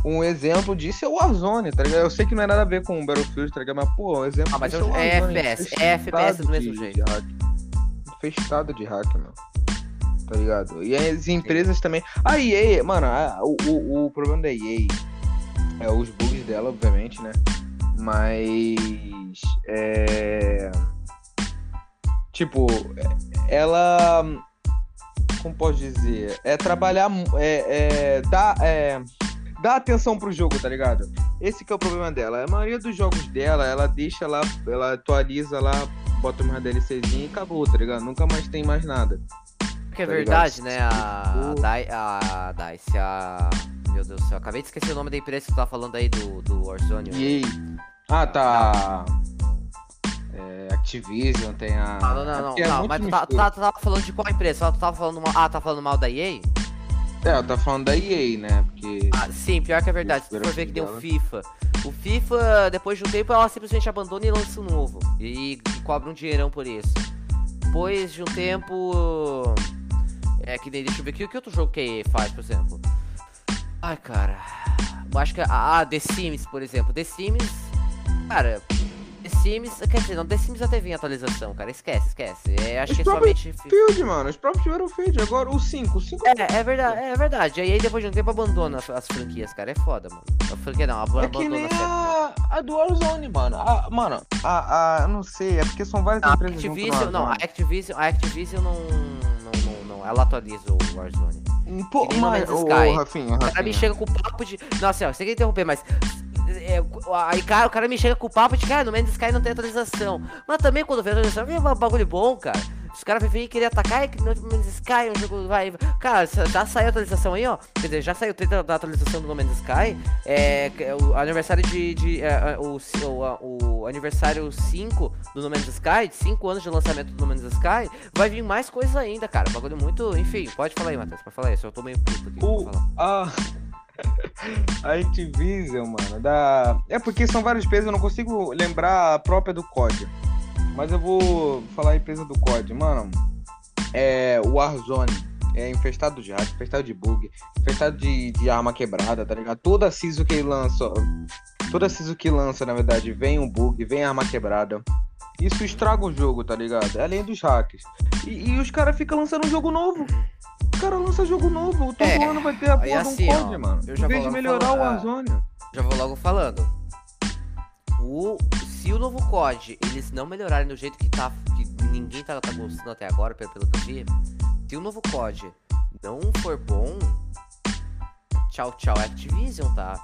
Um exemplo disso é o Warzone, tá ligado? Eu sei que não é nada a ver com o Battlefield, tá ligado? Mas, pô, um exemplo Ah, mas disso é é FPS, é FPS do mesmo de- jeito. de hack. Infestado de hack, mano. Tá ligado? E as empresas também. A EA, mano, a- o, o, o problema da EA é os bugs dela, obviamente, né? Mas. É. Tipo, ela. Como posso dizer? É trabalhar. É, é, dar, é, dar atenção pro jogo, tá ligado? Esse que é o problema dela. A maioria dos jogos dela, ela deixa lá, ela atualiza lá, bota uma DLCzinha e acabou, tá ligado? Nunca mais tem mais nada. Porque é Tá verdade, ligado? né? A, Tipo- Dai- a Dice, a. Meu Deus do céu, acabei de esquecer o nome da empresa que tu tava falando aí do, do Warzone. E aí? Ah, tá. É, Activision, tem a. Ah, não, não, não, Aqui é não, mas tu, tá, tu, tá- tu tava falando de qual empresa? Tu tava falando mal, ah, tá falando mal da EA? É, eu tô falando da EA, né? Porque. Ah, sim, pior que é verdade. Se tu for ver que nem o FIFA. O FIFA, depois de um tempo, ela simplesmente abandona e lança um novo. E, e cobra um dinheirão por isso. Depois de um tempo. É que nem, deixa eu ver aqui, o que outro jogo que faz, por exemplo? Ai, cara. Eu acho que. Ah, The Sims, por exemplo. The Sims. Cara, The Sims, quer dizer, não, The Sims até vinha atualização, cara. Esquece, esquece. É, acho Os que é somente. Field, mano. Os próprios tiveram Field. Agora o 5. O 5 É, é verdade, é verdade. E aí depois de um tempo abandona as, as franquias, cara. É foda, mano. A franquia não, É abandona que nem a a, do Warzone, mano. A, mano, a, a. Não sei, é porque são várias A empresas junto no Activision, não, a. Activision, a Activision não, não, não, não, ela atualiza o Warzone. Pô, mas, ô, Rafinha, O cara me chega com o papo de. Nossa, ó, você quer interromper, mas. é, aí cara, o cara me chega com o papo de cara, no Man's Sky não tem atualização. Mas também quando a atualização, vem um bagulho bom, cara. Os caras vêm querer atacar e que no Man's Sky um jogo vai. Cara, já saiu a atualização aí, ó. Quer dizer, já saiu o trailer da atualização do No Man's Sky. É, é o aniversário de. de é, é, o, o, o aniversário 5 do No Man's Sky, de 5 anos de lançamento do No Man's Sky, vai vir mais coisa ainda, cara. Bagulho muito. Enfim, pode falar aí, Matheus. Pode falar aí. Se eu tô meio puto aqui. O, a, a Activision, mano, da... É porque são várias empresas, eu não consigo lembrar a própria do COD. Mas eu vou falar a empresa do COD, mano. É o Warzone. É infestado de hack, infestado de bug, infestado de, de arma quebrada, tá ligado? Toda season que lança, toda season que lança, na verdade, vem um bug, vem arma quebrada. Isso estraga o jogo, tá ligado? Além dos hacks. E, e os caras ficam lançando um jogo novo. O cara lança jogo novo. Todo É, ano vai ter a porra assim, de um ó, COD, mano. eu já Em vez de melhorar falar, o Warzone. Já vou logo falando. O, se o novo COD eles não melhorarem do jeito que tá, que ninguém tá, tá gostando até agora, pelo, pelo que eu vi, se o novo COD não for bom, tchau, tchau, Activision, tá?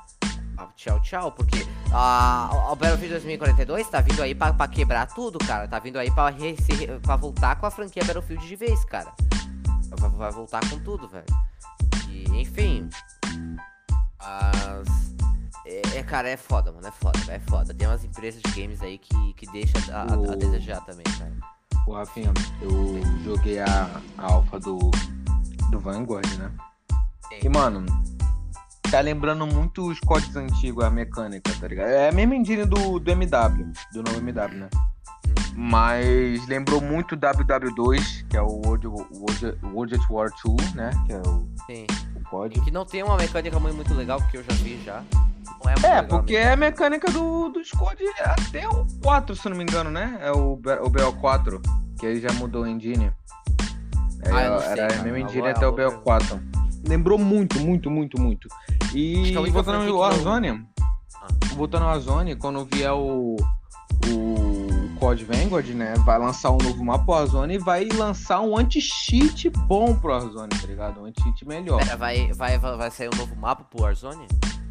Ah, Tchau, tchau, porque a, a Battlefield 2042 tá vindo aí pra, pra quebrar tudo, cara. Tá vindo aí pra, re, se pra voltar com a franquia Battlefield de vez, cara. Vai, vai voltar com tudo, velho. E, enfim. As. É, é, cara, é foda, mano. É foda, é foda. Tem umas empresas de games aí que, que deixa a, a- a O- desejar também, cara. Ô, Rafinha, eu joguei a, a alfa do, do Vanguard, né? E, mano, tá lembrando muito os códigos antigos, a mecânica, tá ligado? É a mesma engine do, do MW, do novo MW, né? Mas lembrou muito o WW2, que é o World, World, World at War 2, né? Que é o, Sim. o código. Que não tem uma mecânica muito legal, porque eu já vi já. Não é muito É, legal porque é a mecânica do, dos COD até o 4, se não me engano, né? É o, o BO4, que aí já mudou a engine. É, Ah, eu sei, era cara. a mesma engine até o agora- BO4. Lembrou muito, muito, muito, muito. E voltando ao Warzone, Ah. voltando ao Warzone, quando vier o COD Vanguard, né? Vai lançar um novo mapa Warzone e vai lançar um anti-cheat bom pro Warzone, tá ligado? Um anti-cheat melhor. Pera, vai, vai, vai sair um novo mapa pro Warzone?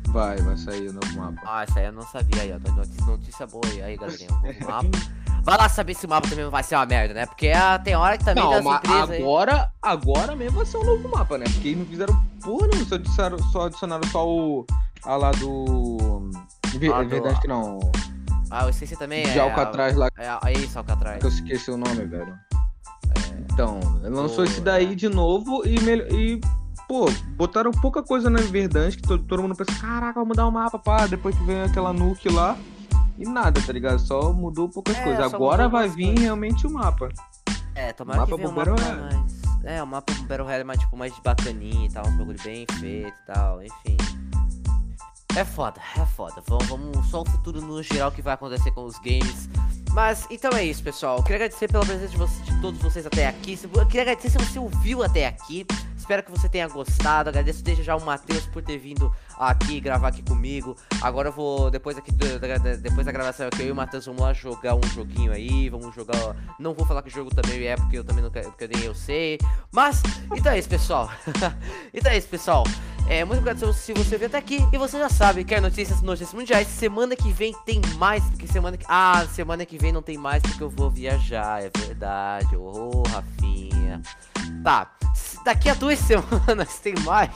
Vai, vai sair o novo mapa. Ah, essa aí eu não sabia aí, ó. Tem Notícia, notícia boa aí, aí. Um novo mapa. Vai lá saber se o mapa também vai ser uma merda, né? Porque ah, tem hora que também Não, das mas empresas aí. agora, agora mesmo vai ser um novo mapa, né? Porque eles não fizeram porra nenhuma, só adicionaram só, adicionaram só o. A lá do. Ah, é do- verdade que não. Ah, eu esqueci também. De é, Alcatraz lá, É, é isso, Alcatraz. que eu esqueci o nome, velho. Então, lançou Pô, esse daí é. de novo e, mel- e pô, botaram pouca coisa na verdade que todo, todo mundo pensa, caraca, vamos mudar o mapa, pá. Depois que vem aquela nuke lá. E nada, tá ligado? Só mudou poucas É, coisas. Agora vai vir coisas. realmente o mapa. É, tomara Mapa que venha um mapa mais... É, o mapa Battle Royale mais, tipo, mais bacaninha e tal, uns bagulho bem feito e tal, enfim. É foda, é foda. Vamos, vamos só o futuro no geral que vai acontecer com os games. Mas, então é isso, pessoal. Eu queria agradecer pela presença de, você- de todos vocês até aqui. Eu queria agradecer se você ouviu até aqui. Espero que você tenha gostado. Agradeço desde já o Matheus por ter vindo aqui gravar aqui comigo. Agora eu vou, depois aqui da, depois da gravação aqui, eu e o Matheus vamos lá jogar um joguinho aí. Vamos jogar. Não vou falar que jogo também é, porque eu também não quero, porque nem eu sei. Mas, então é isso, pessoal. então é isso, pessoal. É, muito obrigado se você veio até aqui. E você já sabe, quer notícias, notícias mundiais. Semana que vem tem mais, porque semana que. Ah, semana que vem não tem mais porque eu vou viajar, é verdade. Ô, Rafinha. Tá, daqui a duas semanas tem mais.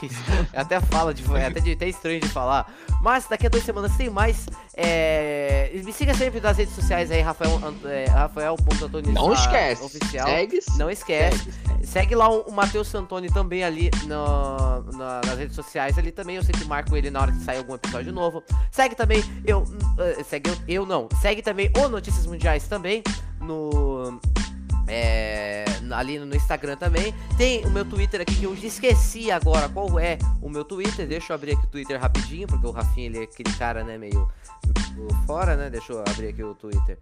Eu até falo de. É até, de- até estranho de falar. Mas daqui a duas semanas tem mais. É, me siga sempre nas redes sociais aí, Rafael. É, Rafael.antônio Não esquece. Oficial. Segue, Não esquece. segue. Segue lá o, o Matheus Santoni também ali no- na- nas redes sociais ali também. Eu sempre marco ele na hora que sair algum episódio novo. Segue também, eu. eh, segue eu, eu não. Segue também o Notícias Mundiais também no. É, ali no Instagram também. Tem o meu Twitter aqui que eu esqueci agora qual é o meu Twitter. Deixa eu abrir aqui o Twitter rapidinho, porque o Rafinha ele é aquele cara, né, meio, fora, né? Deixa eu abrir aqui o Twitter.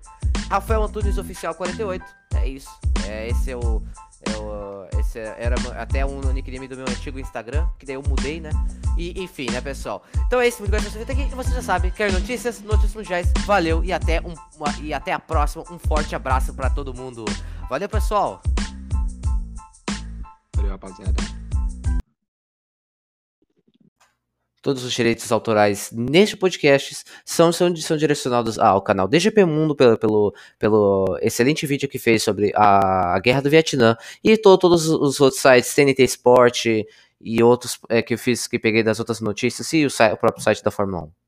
Rafael Antunes Oficial 48. É isso. É, esse é o. É o esse era até um nickname do meu antigo Instagram, que daí eu mudei, né? E enfim, né, pessoal? Então é isso, muito obrigado por aqui. E você já sabe, quer notícias? Notícias mundiais. Valeu e até, um, uma, e até a próxima. Um forte abraço pra todo mundo. Valeu, pessoal! Valeu, rapaziada. Todos os direitos autorais neste podcast são, são, são direcionados ao canal DGP Mundo pelo, pelo, pelo excelente vídeo que fez sobre a, a Guerra do Vietnã e to, todos os outros sites, TNT Sport e outros é, que eu fiz, que peguei das outras notícias e o, o próprio site da Fórmula 1.